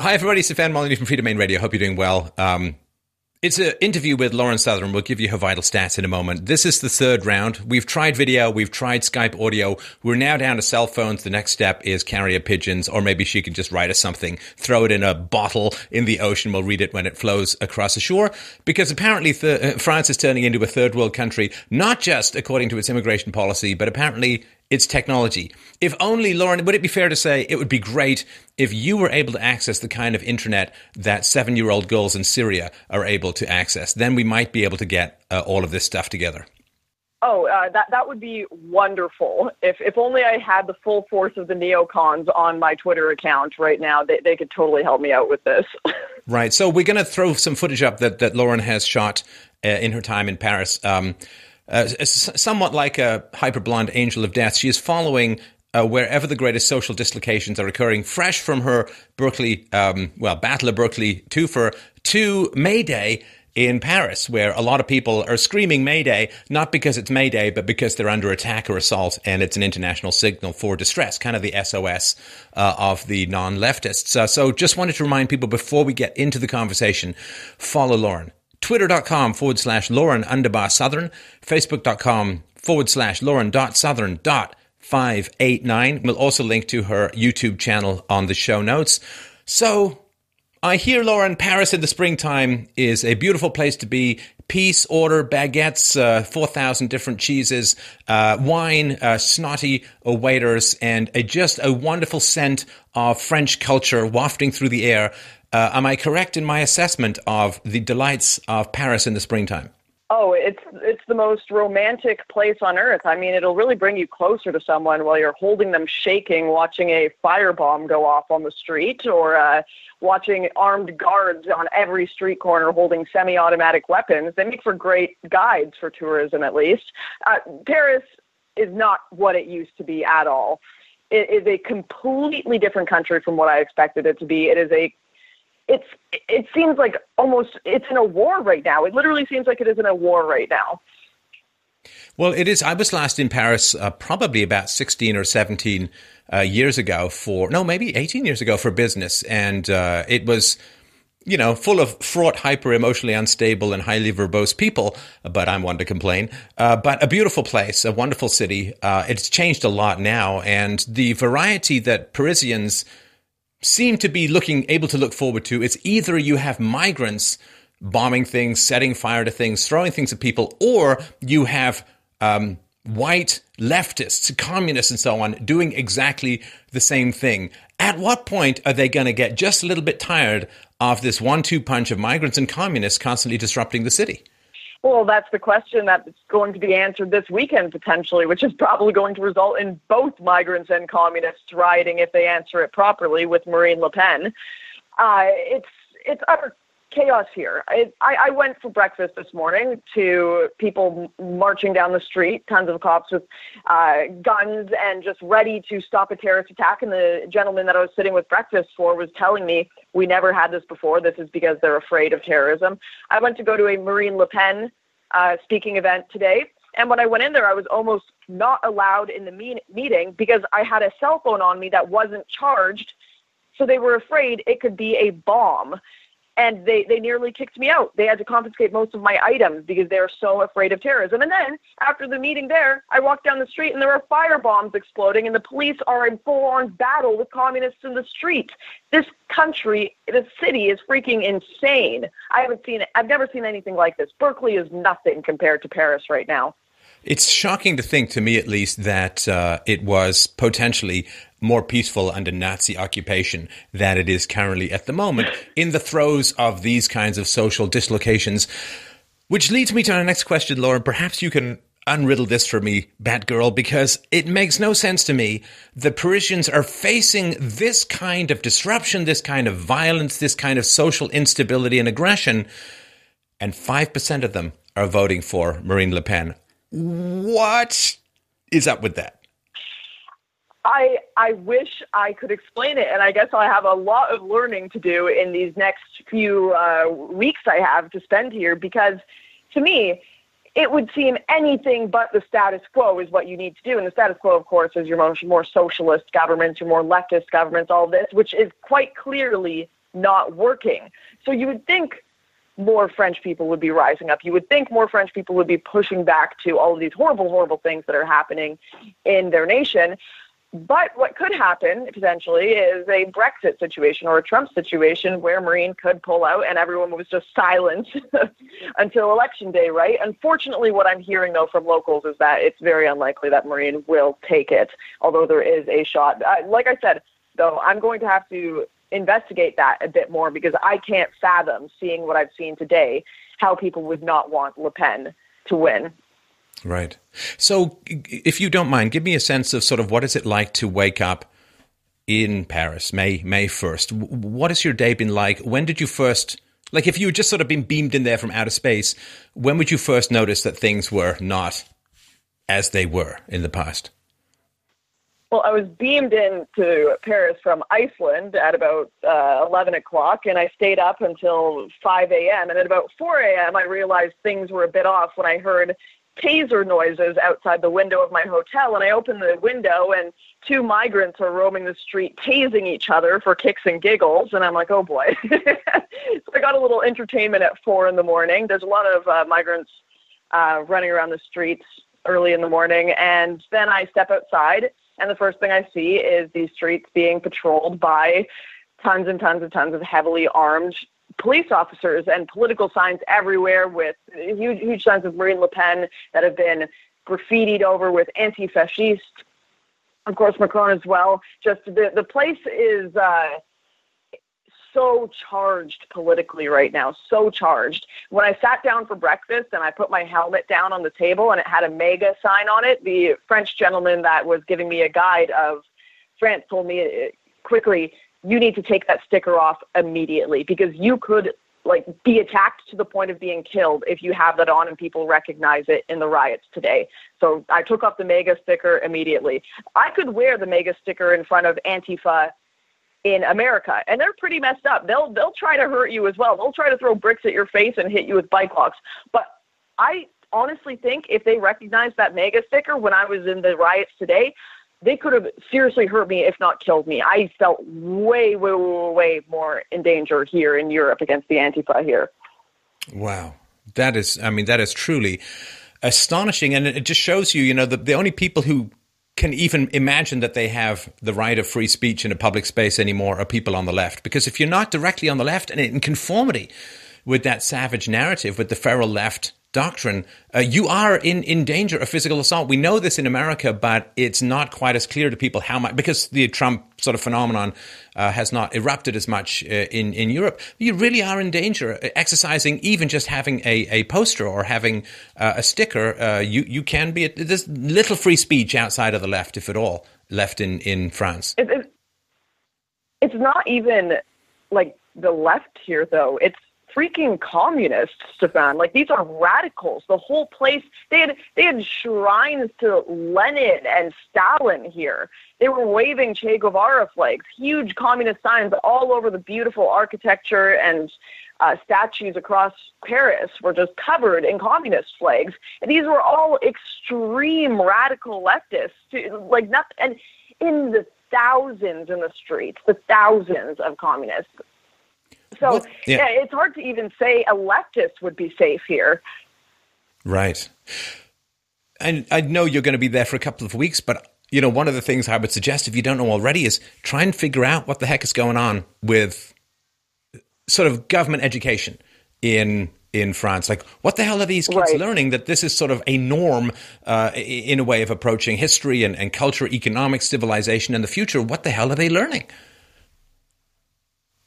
Hi, everybody. It's Stefan Molyneux from Freedomain Radio. Hope you're doing well. Um, it's an interview with Lauren Southern. We'll give you her vital stats in a moment. This is the third round. We've tried video, we've tried Skype audio. We're now down to cell phones. The next step is carrier pigeons, or maybe she can just write us something, throw it in a bottle in the ocean. We'll read it when it flows across the shore. Because apparently th- uh, France is turning into a third world country, not just according to its immigration policy, but apparently it's technology. If only, Lauren, would it be fair to say it would be great if you were able to access the kind of internet that seven year old girls in Syria are able to access? Then we might be able to get uh, all of this stuff together. Oh, uh, that that would be wonderful. If if only I had the full force of the neocons on my Twitter account right now, they they could totally help me out with this. right. So we're going to throw some footage up that that Lauren has shot uh, in her time in Paris. Um, uh, somewhat like a hyper blonde angel of death, she is following uh, wherever the greatest social dislocations are occurring, fresh from her Berkeley, um, well, Battle of Berkeley twofer to May Day in Paris, where a lot of people are screaming Mayday, not because it's Mayday, but because they're under attack or assault, and it's an international signal for distress, kind of the SOS uh, of the non leftists. Uh, so just wanted to remind people before we get into the conversation, follow Lauren twitter.com forward slash Lauren underbar Southern, facebook.com forward slash Lauren dot Southern dot 589. We'll also link to her YouTube channel on the show notes. So, I hear, Lauren, Paris in the springtime is a beautiful place to be. Peace, order, baguettes, uh, 4,000 different cheeses, uh, wine, uh, snotty waiters, and a, just a wonderful scent of French culture wafting through the air. Uh, am I correct in my assessment of the delights of Paris in the springtime? Oh, it's it's the most romantic place on earth. I mean, it'll really bring you closer to someone while you're holding them shaking, watching a firebomb go off on the street, or uh, watching armed guards on every street corner holding semi-automatic weapons. They make for great guides for tourism, at least. Uh, Paris is not what it used to be at all. It is a completely different country from what I expected it to be. It is a it's it seems like almost it's in a war right now. It literally seems like it is in a war right now. Well, it is. I was last in Paris uh, probably about 16 or 17 uh, years ago for, no, maybe 18 years ago for business. And uh, it was, you know, full of fraught, hyper emotionally unstable, and highly verbose people. But I'm one to complain. Uh, but a beautiful place, a wonderful city. Uh, it's changed a lot now. And the variety that Parisians seem to be looking able to look forward to. It's either you have migrants bombing things, setting fire to things, throwing things at people, or you have um, white leftists, communists, and so on doing exactly the same thing. At what point are they going to get just a little bit tired of this one two punch of migrants and communists constantly disrupting the city? Well, that's the question that's going to be answered this weekend potentially, which is probably going to result in both migrants and communists rioting if they answer it properly with Marine Le Pen. Uh, it's it's utter chaos here. I, I went for breakfast this morning to people marching down the street, tons of cops with uh, guns and just ready to stop a terrorist attack. And the gentleman that I was sitting with breakfast for was telling me, we never had this before. This is because they're afraid of terrorism. I went to go to a Marine Le Pen uh, speaking event today. And when I went in there, I was almost not allowed in the meet- meeting because I had a cell phone on me that wasn't charged. So they were afraid it could be a bomb and they, they nearly kicked me out. They had to confiscate most of my items because they were so afraid of terrorism. And then after the meeting there, I walked down the street and there were fire bombs exploding, and the police are in full on battle with communists in the street. This country, this city is freaking insane. I haven't seen it. I've never seen anything like this. Berkeley is nothing compared to Paris right now. It's shocking to think, to me at least, that uh, it was potentially more peaceful under Nazi occupation than it is currently at the moment in the throes of these kinds of social dislocations. Which leads me to our next question, Lauren. Perhaps you can unriddle this for me, Batgirl, because it makes no sense to me. The Parisians are facing this kind of disruption, this kind of violence, this kind of social instability and aggression, and 5% of them are voting for Marine Le Pen. What is up with that? I I wish I could explain it, and I guess I have a lot of learning to do in these next few uh, weeks I have to spend here. Because to me, it would seem anything but the status quo is what you need to do. And the status quo, of course, is your more, more socialist governments, your more leftist governments, all this, which is quite clearly not working. So you would think more French people would be rising up. You would think more French people would be pushing back to all of these horrible, horrible things that are happening in their nation. But what could happen potentially is a Brexit situation or a Trump situation where Marine could pull out and everyone was just silent until election day, right? Unfortunately, what I'm hearing though from locals is that it's very unlikely that Marine will take it, although there is a shot. Uh, like I said, though, I'm going to have to investigate that a bit more because I can't fathom seeing what I've seen today how people would not want Le Pen to win. Right. So, if you don't mind, give me a sense of sort of what is it like to wake up in Paris, May May first. What has your day been like? When did you first, like, if you had just sort of been beamed in there from outer space, when would you first notice that things were not as they were in the past? Well, I was beamed into Paris from Iceland at about uh, 11 o'clock, and I stayed up until 5 a.m. And at about 4 a.m., I realized things were a bit off when I heard taser noises outside the window of my hotel. And I open the window, and two migrants are roaming the street, tasing each other for kicks and giggles. And I'm like, oh boy. so I got a little entertainment at four in the morning. There's a lot of uh, migrants uh, running around the streets early in the morning. And then I step outside, and the first thing I see is these streets being patrolled by tons and tons and tons of heavily armed police officers and political signs everywhere with huge, huge signs of Marine Le Pen that have been graffitied over with anti-fascist. Of course, Macron as well. Just the the place is uh, so charged politically right now, so charged. When I sat down for breakfast and I put my helmet down on the table and it had a MAGA sign on it, the French gentleman that was giving me a guide of France told me uh, quickly you need to take that sticker off immediately because you could like be attacked to the point of being killed if you have that on and people recognize it in the riots today. So I took off the MAGA sticker immediately. I could wear the MAGA sticker in front of Antifa in America, and they're pretty messed up. They'll they'll try to hurt you as well. They'll try to throw bricks at your face and hit you with bike locks. But I honestly think if they recognized that MAGA sticker when I was in the riots today, they could have seriously hurt me, if not killed me. I felt way, way, way, way more in danger here in Europe against the Antifa here. Wow. That is, I mean, that is truly astonishing. And it just shows you, you know, the, the only people who can even imagine that they have the right of free speech in a public space anymore are people on the left. Because if you're not directly on the left and in conformity with that savage narrative, with the feral left doctrine, uh, you are in, in danger of physical assault. We know this in America, but it's not quite as clear to people how much, because the Trump sort of phenomenon uh, has not erupted as much uh, in, in Europe. You really are in danger. Uh, exercising, even just having a, a poster or having uh, a sticker, uh, you, you can be, there's little free speech outside of the left, if at all, left in, in France. It, it, it's not even like the left here, though. It's freaking communists, Stefan. Like these are radicals. The whole place they had they had shrines to Lenin and Stalin here. They were waving Che Guevara flags, huge communist signs all over the beautiful architecture and uh, statues across Paris were just covered in communist flags. And these were all extreme radical leftists, like not and in the thousands in the streets, the thousands of communists so yeah. yeah, it's hard to even say a leftist would be safe here. Right. And I know you're going to be there for a couple of weeks, but you know, one of the things I would suggest if you don't know already is try and figure out what the heck is going on with sort of government education in in France. Like, what the hell are these kids right. learning that this is sort of a norm uh, in a way of approaching history and, and culture, economics, civilization, and the future? What the hell are they learning?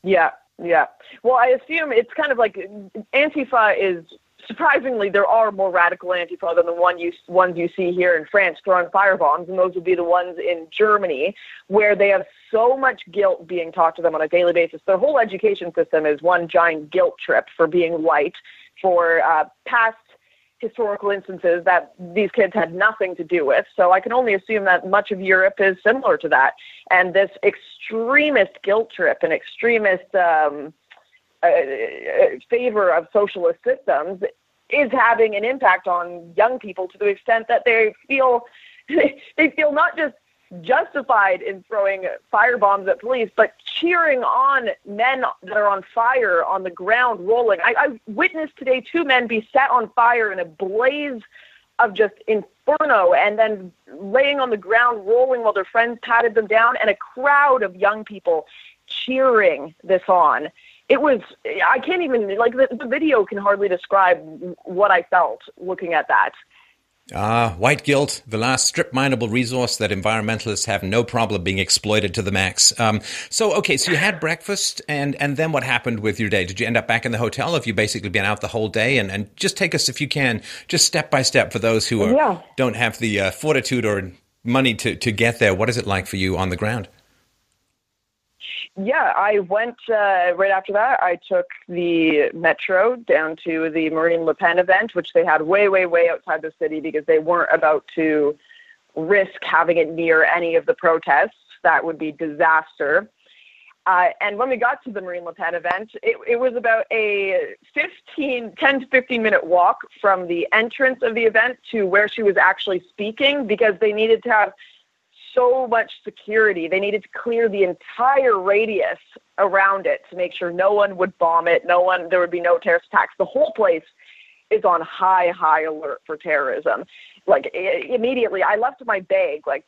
Yeah, yeah. Well, I assume it's kind of like Antifa is surprisingly there are more radical Antifa than the one you ones you see here in France throwing firebombs, and those would be the ones in Germany where they have so much guilt being taught to them on a daily basis. Their whole education system is one giant guilt trip for being white, for uh, past historical instances that these kids had nothing to do with. So I can only assume that much of Europe is similar to that. And this extremist guilt trip and extremist um, uh, favor of socialist systems is having an impact on young people to the extent that they feel they feel not just justified in throwing fire bombs at police, but cheering on men that are on fire on the ground rolling. I, I witnessed today two men be set on fire in a blaze of just inferno and then laying on the ground rolling while their friends patted them down and a crowd of young people cheering this on. It was, I can't even, like, the, the video can hardly describe what I felt looking at that. Ah, white guilt, the last strip mineable resource that environmentalists have no problem being exploited to the max. Um, so, okay, so you had breakfast, and, and then what happened with your day? Did you end up back in the hotel? Have you basically been out the whole day? And, and just take us, if you can, just step by step for those who are, yeah. don't have the uh, fortitude or money to, to get there. What is it like for you on the ground? Yeah, I went uh, right after that. I took the metro down to the Marine Le Pen event, which they had way, way, way outside the city because they weren't about to risk having it near any of the protests. That would be disaster. Uh, and when we got to the Marine Le Pen event, it, it was about a 15, 10 to 15 minute walk from the entrance of the event to where she was actually speaking because they needed to have so much security. They needed to clear the entire radius around it to make sure no one would bomb it, no one there would be no terrorist attacks. The whole place is on high high alert for terrorism. Like immediately, I left my bag like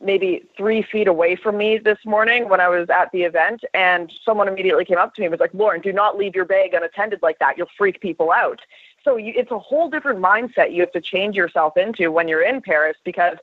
maybe three feet away from me this morning when I was at the event, and someone immediately came up to me and was like, "Lauren, do not leave your bag unattended like that. You'll freak people out." So you, it's a whole different mindset you have to change yourself into when you're in Paris because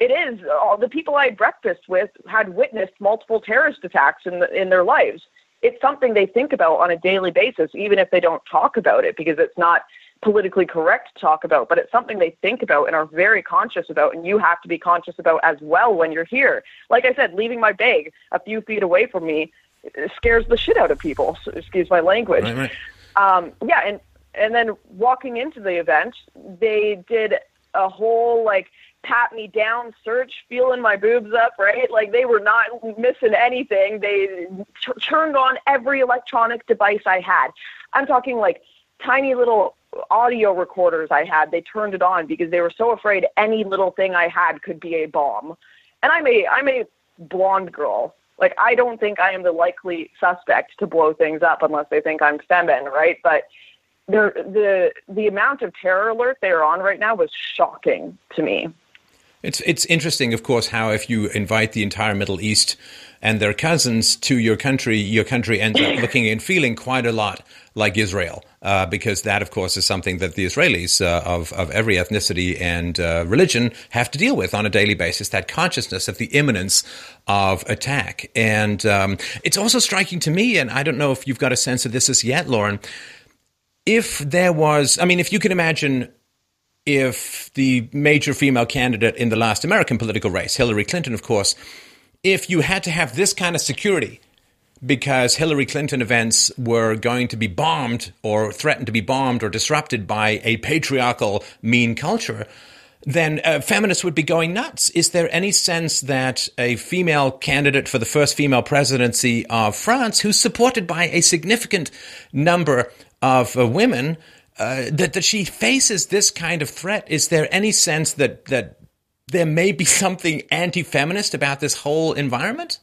it is all the people I had breakfast with had witnessed multiple terrorist attacks in the, in their lives. It's something they think about on a daily basis, even if they don't talk about it because it's not politically correct to talk about, but it's something they think about and are very conscious about, and you have to be conscious about as well when you're here. Like I said, leaving my bag a few feet away from me scares the shit out of people. So, excuse my language. Right, right. Um, yeah, and and then walking into the event, they did a whole like pat me down search, feeling my boobs up, right? Like they were not missing anything. They t- turned on every electronic device I had. I'm talking like tiny little audio recorders I had. They turned it on because they were so afraid any little thing I had could be a bomb. And I'm a I'm a blonde girl. Like I don't think I am the likely suspect to blow things up unless they think I'm feminine, right? But the the the amount of terror alert they are on right now was shocking to me. It's it's interesting, of course, how if you invite the entire Middle East and their cousins to your country, your country ends up looking and feeling quite a lot like Israel, uh, because that, of course, is something that the Israelis uh, of of every ethnicity and uh, religion have to deal with on a daily basis. That consciousness of the imminence of attack, and um, it's also striking to me, and I don't know if you've got a sense of this as yet, Lauren. If there was, I mean, if you can imagine if the major female candidate in the last American political race, Hillary Clinton, of course, if you had to have this kind of security because Hillary Clinton events were going to be bombed or threatened to be bombed or disrupted by a patriarchal, mean culture, then uh, feminists would be going nuts. Is there any sense that a female candidate for the first female presidency of France, who's supported by a significant number of uh, women, uh, that that she faces this kind of threat. Is there any sense that that there may be something anti-feminist about this whole environment?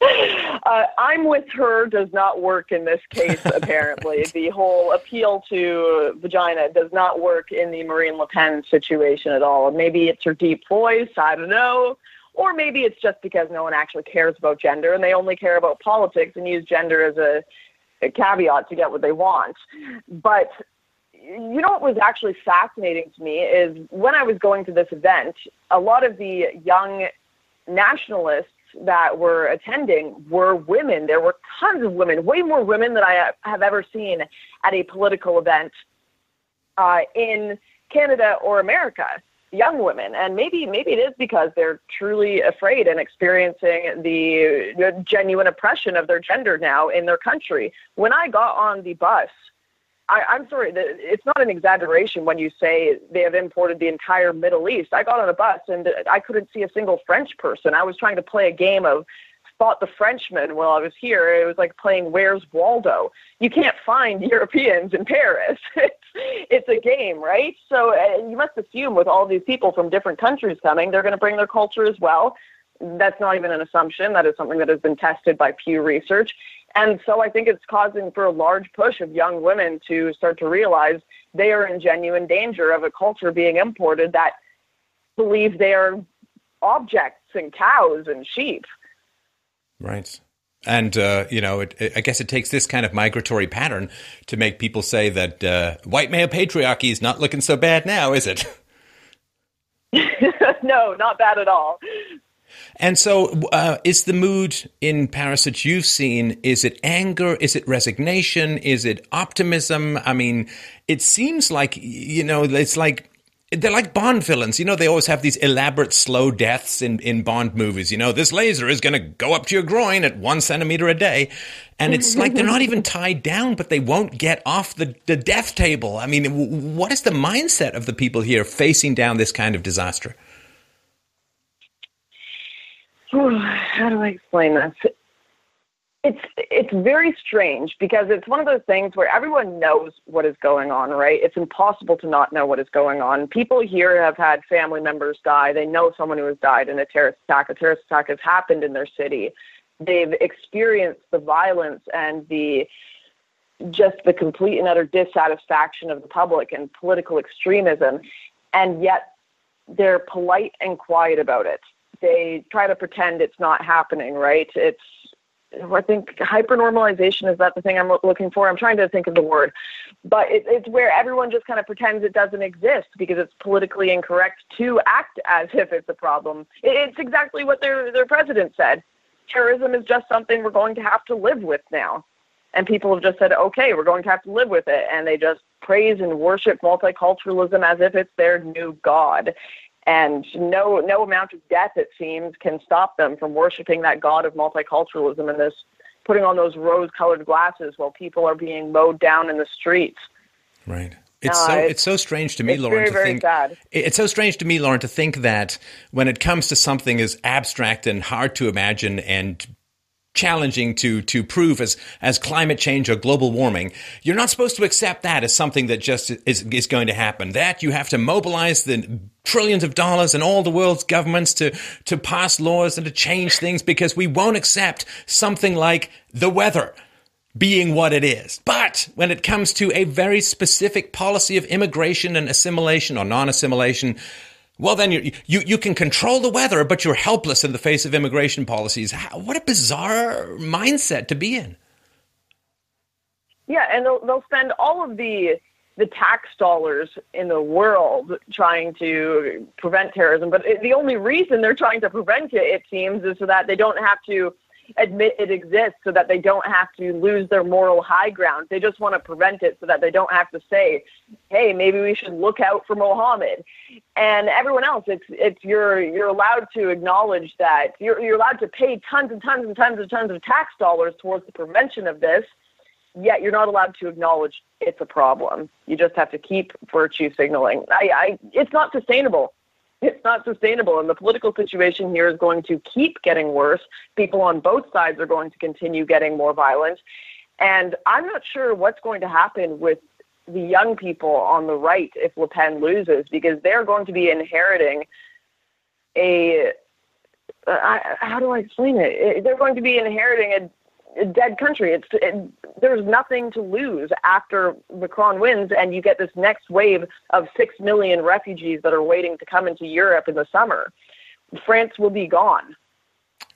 Uh, I'm with her does not work in this case, apparently. the whole appeal to vagina does not work in the Marine Le Pen situation at all. Maybe it's her deep voice, I don't know. Or maybe it's just because no one actually cares about gender and they only care about politics and use gender as a a caveat to get what they want. But you know what was actually fascinating to me is when I was going to this event, a lot of the young nationalists that were attending were women. There were tons of women, way more women than I have ever seen at a political event uh, in Canada or America young women. And maybe maybe it is because they're truly afraid and experiencing the, genuine oppression of their gender now in their country. When i got on the bus I, i'm sorry it's not an exaggeration when you say they have imported the entire middle east. I got on a bus and i couldn't see a single french person. I was trying to play a game of spot the Frenchman while I was here. It was like playing Where's Waldo. You can't find Europeans in Paris. it's, it's a game, right? So uh, you must assume with all these people from different countries coming, they're going to bring their culture as well. That's not even an assumption. That is something that has been tested by Pew Research. And so I think it's causing for a large push of young women to start to realize they are in genuine danger of a culture being imported that believe they are objects and cows and sheep. Right. And, uh, you know, it, it, I guess it takes this kind of migratory pattern to make people say that uh, white male patriarchy is not looking so bad now, is it? no, not bad at all. And so, uh, is the mood in Paris that you've seen? Is it anger? Is it resignation? Is it optimism? I mean, it seems like you know, it's like they're like Bond villains. You know, they always have these elaborate slow deaths in, in Bond movies. You know, this laser is going to go up to your groin at one centimeter a day. And it's like they're not even tied down, but they won't get off the, the death table. I mean, what is the mindset of the people here facing down this kind of disaster? how do I explain this? It's it's very strange because it's one of those things where everyone knows what is going on, right? It's impossible to not know what is going on. People here have had family members die. They know someone who has died in a terrorist attack. A terrorist attack has happened in their city. They've experienced the violence and the just the complete and utter dissatisfaction of the public and political extremism, and yet they're polite and quiet about it they try to pretend it's not happening, right? It's I think hypernormalization is that the thing I'm looking for. I'm trying to think of the word, but it, it's where everyone just kind of pretends it doesn't exist because it's politically incorrect to act as if it's a problem. It, it's exactly what their their president said. Terrorism is just something we're going to have to live with now, and people have just said, okay, we're going to have to live with it, and they just praise and worship multiculturalism as if it's their new god and no no amount of death it seems can stop them from worshiping that god of multiculturalism and this putting on those rose colored glasses while people are being mowed down in the streets right it's uh, so it's, it's, so strange to me, Lauren. Very, to very think sad. it's so strange to me, Lauren, to think that when it comes to something as abstract and hard to imagine and challenging to to prove as as climate change or global warming you're not supposed to accept that as something that just is is going to happen that you have to mobilize the trillions of dollars and all the world's governments to to pass laws and to change things because we won't accept something like the weather being what it is. But when it comes to a very specific policy of immigration and assimilation or non-assimilation, well, then you, you, you can control the weather, but you're helpless in the face of immigration policies. How, what a bizarre mindset to be in. Yeah, and they'll, they'll spend all of the the tax dollars in the world trying to prevent terrorism. But the only reason they're trying to prevent it, it seems, is so that they don't have to admit it exists so that they don't have to lose their moral high ground. They just want to prevent it so that they don't have to say, "Hey, maybe we should look out for Mohammed." And everyone else, it's it's you're you're allowed to acknowledge that you're you're allowed to pay tons and tons and tons and tons of tax dollars towards the prevention of this. Yet you're not allowed to acknowledge it's a problem. You just have to keep virtue signaling. I, I it's not sustainable it's not sustainable. And the political situation here is going to keep getting worse. People on both sides are going to continue getting more violent. And I'm not sure what's going to happen with the young people on the right if Le Pen loses, because they're going to be inheriting a. Uh, how do I explain it? They're going to be inheriting a dead country. It's it, there's nothing to lose after Macron wins, and you get this next wave of six million refugees that are waiting to come into Europe in the summer. France will be gone.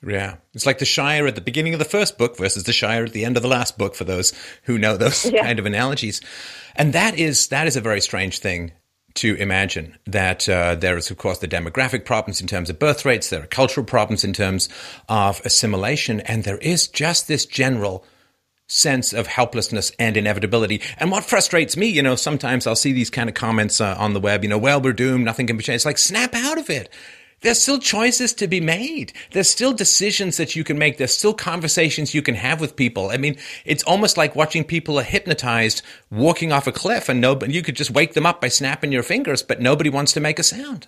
Yeah, it's like the Shire at the beginning of the first book versus the Shire at the end of the last book. For those who know those yeah. kind of analogies, and that is that is a very strange thing to imagine that uh, there is, of course, the demographic problems in terms of birth rates, there are cultural problems in terms of assimilation, and there is just this general sense of helplessness and inevitability. And what frustrates me, you know, sometimes I'll see these kind of comments uh, on the web, you know, well, we're doomed, nothing can be changed. It's like, snap out of it. There's still choices to be made. There's still decisions that you can make. There's still conversations you can have with people. I mean, it's almost like watching people are hypnotized walking off a cliff and nobody, you could just wake them up by snapping your fingers, but nobody wants to make a sound.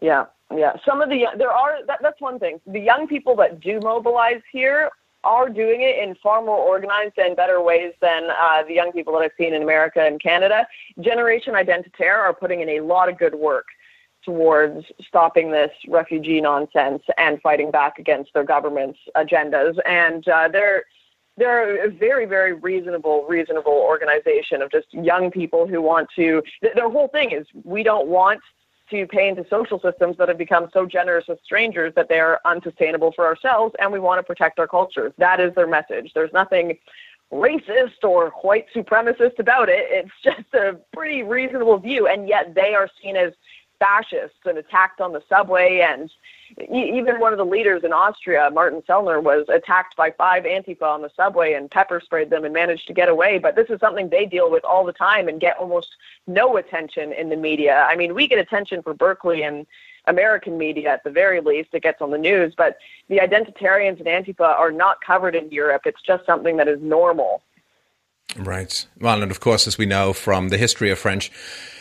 Yeah, yeah. Some of the there are that, that's one thing. The young people that do mobilize here are doing it in far more organized and better ways than uh, the young people that I've seen in America and Canada. Generation Identitaire are putting in a lot of good work towards stopping this refugee nonsense and fighting back against their government's agendas. And uh, they're they're a very, very reasonable, reasonable organization of just young people who want to. Their whole thing is we don't want to pay into social systems that have become so generous with strangers that they are unsustainable for ourselves, and we want to protect our cultures. That is their message. There's nothing racist or white supremacist about it. It's just a pretty reasonable view, and yet they are seen as fascists and attacked on the subway. And even one of the leaders in Austria, Martin Sellner, was attacked by five Antifa on the subway and pepper sprayed them and managed to get away. But this is something they deal with all the time and get almost no attention in the media. I mean, we get attention for Berkeley and American media at the very least. It gets on the news, but the identitarians and Antifa are not covered in Europe. It's just something that is normal. Right. Well, and of course, as we know from the history of French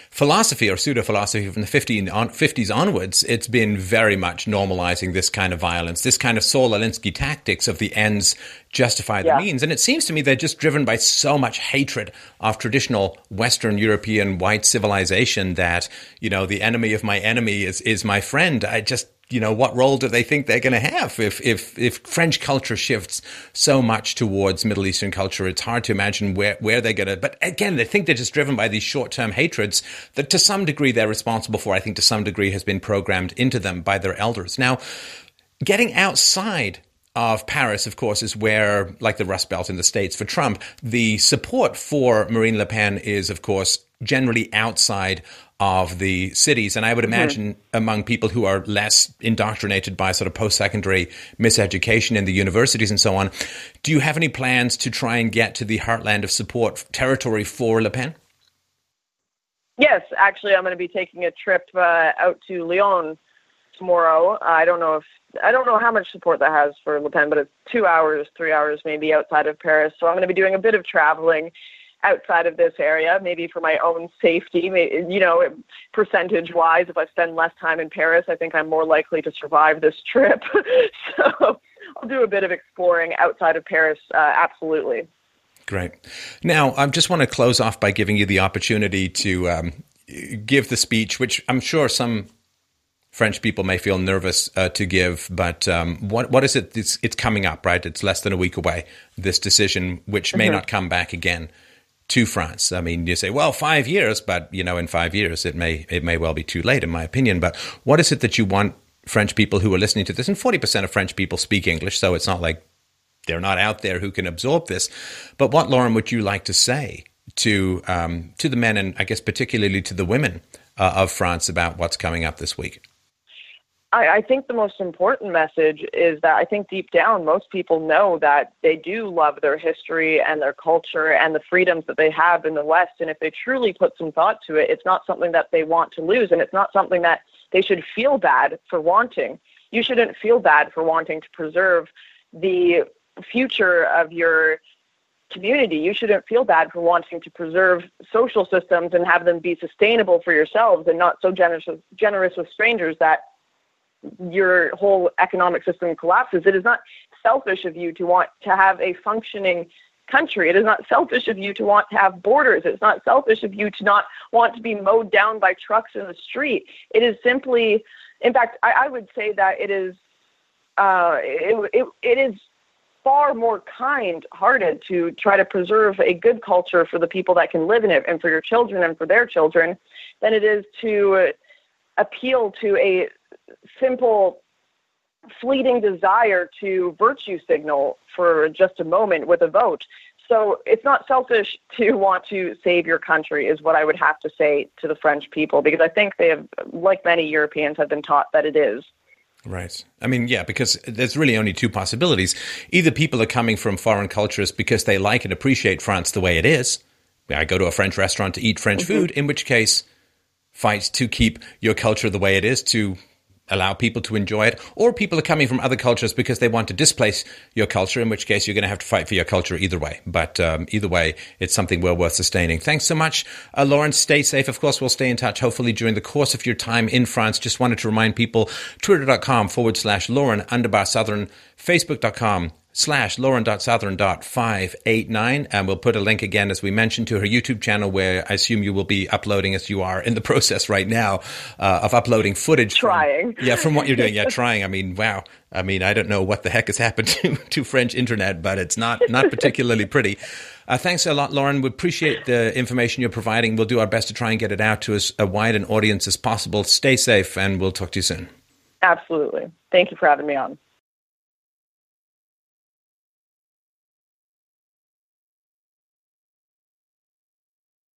philosophy or pseudo philosophy from the 50s onwards, it's been very much normalizing this kind of violence, this kind of Saul Alinsky tactics of the ends justify the yeah. means. And it seems to me they're just driven by so much hatred of traditional Western European white civilization that, you know, the enemy of my enemy is, is my friend. I just you know, what role do they think they're going to have if, if, if French culture shifts so much towards Middle Eastern culture? It's hard to imagine where, where they're going to, but again, they think they're just driven by these short term hatreds that to some degree they're responsible for. I think to some degree has been programmed into them by their elders. Now, getting outside of Paris, of course, is where, like the Rust Belt in the States for Trump, the support for Marine Le Pen is, of course, generally outside of the cities. And I would mm-hmm. imagine mm-hmm. among people who are less indoctrinated by sort of post secondary miseducation in the universities and so on, do you have any plans to try and get to the heartland of support territory for Le Pen? Yes, actually, I'm going to be taking a trip uh, out to Lyon tomorrow. I don't know if I don't know how much support that has for Le Pen, but it's two hours, three hours maybe outside of Paris. So I'm going to be doing a bit of traveling outside of this area, maybe for my own safety. You know, percentage wise, if I spend less time in Paris, I think I'm more likely to survive this trip. so I'll do a bit of exploring outside of Paris, uh, absolutely. Great. Now, I just want to close off by giving you the opportunity to um, give the speech, which I'm sure some French people may feel nervous uh, to give, but um, what what is it? It's, it's, coming up, right? It's less than a week away. This decision, which may mm-hmm. not come back again to France. I mean, you say, well, five years, but you know, in five years, it may it may well be too late, in my opinion. But what is it that you want French people who are listening to this? And forty percent of French people speak English, so it's not like they're not out there who can absorb this. But what, Lauren, would you like to say to um, to the men and I guess particularly to the women uh, of France about what's coming up this week? I, I think the most important message is that I think deep down most people know that they do love their history and their culture and the freedoms that they have in the West. And if they truly put some thought to it, it's not something that they want to lose, and it's not something that they should feel bad for wanting. You shouldn't feel bad for wanting to preserve the future of your community. You shouldn't feel bad for wanting to preserve social systems and have them be sustainable for yourselves and not so generous generous with strangers that your whole economic system collapses. It is not selfish of you to want to have a functioning country. It is not selfish of you to want to have borders. It's not selfish of you to not want to be mowed down by trucks in the street. It is simply, in fact, I, I would say that it is, uh, it, it, it is far more kind-hearted to try to preserve a good culture for the people that can live in it and for your children and for their children than it is to appeal to a simple fleeting desire to virtue signal for just a moment with a vote. So it's not selfish to want to save your country, is what I would have to say to the French people, because I think they have, like many Europeans, have been taught that it is. Right. I mean, yeah, because there's really only two possibilities. Either people are coming from foreign cultures because they like and appreciate France the way it is. I go to a French restaurant to eat French mm-hmm. food, in which case, fight to keep your culture the way it is, to allow people to enjoy it, or people are coming from other cultures because they want to displace your culture, in which case you're going to have to fight for your culture either way. But um, either way, it's something well worth sustaining. Thanks so much, uh. Stay safe. Of course, we'll stay in touch hopefully during the course of your time in France. Just wanted to remind people twitter.com forward slash Lauren underbar Southern, facebook.com slash lauren.southern.589. And we'll put a link again, as we mentioned, to her YouTube channel, where I assume you will be uploading, as you are in the process right now, uh, of uploading footage. Trying. From, yeah, from what you're doing. Yeah, trying. I mean, wow. I mean, I don't know what the heck has happened to, to French internet, but it's not, not particularly pretty. Uh, thanks a lot, Lauren. We appreciate the information you're providing. We'll do our best to try and get it out to as a wide an audience as possible. Stay safe, and we'll talk to you soon. Absolutely. Thank you for having me on.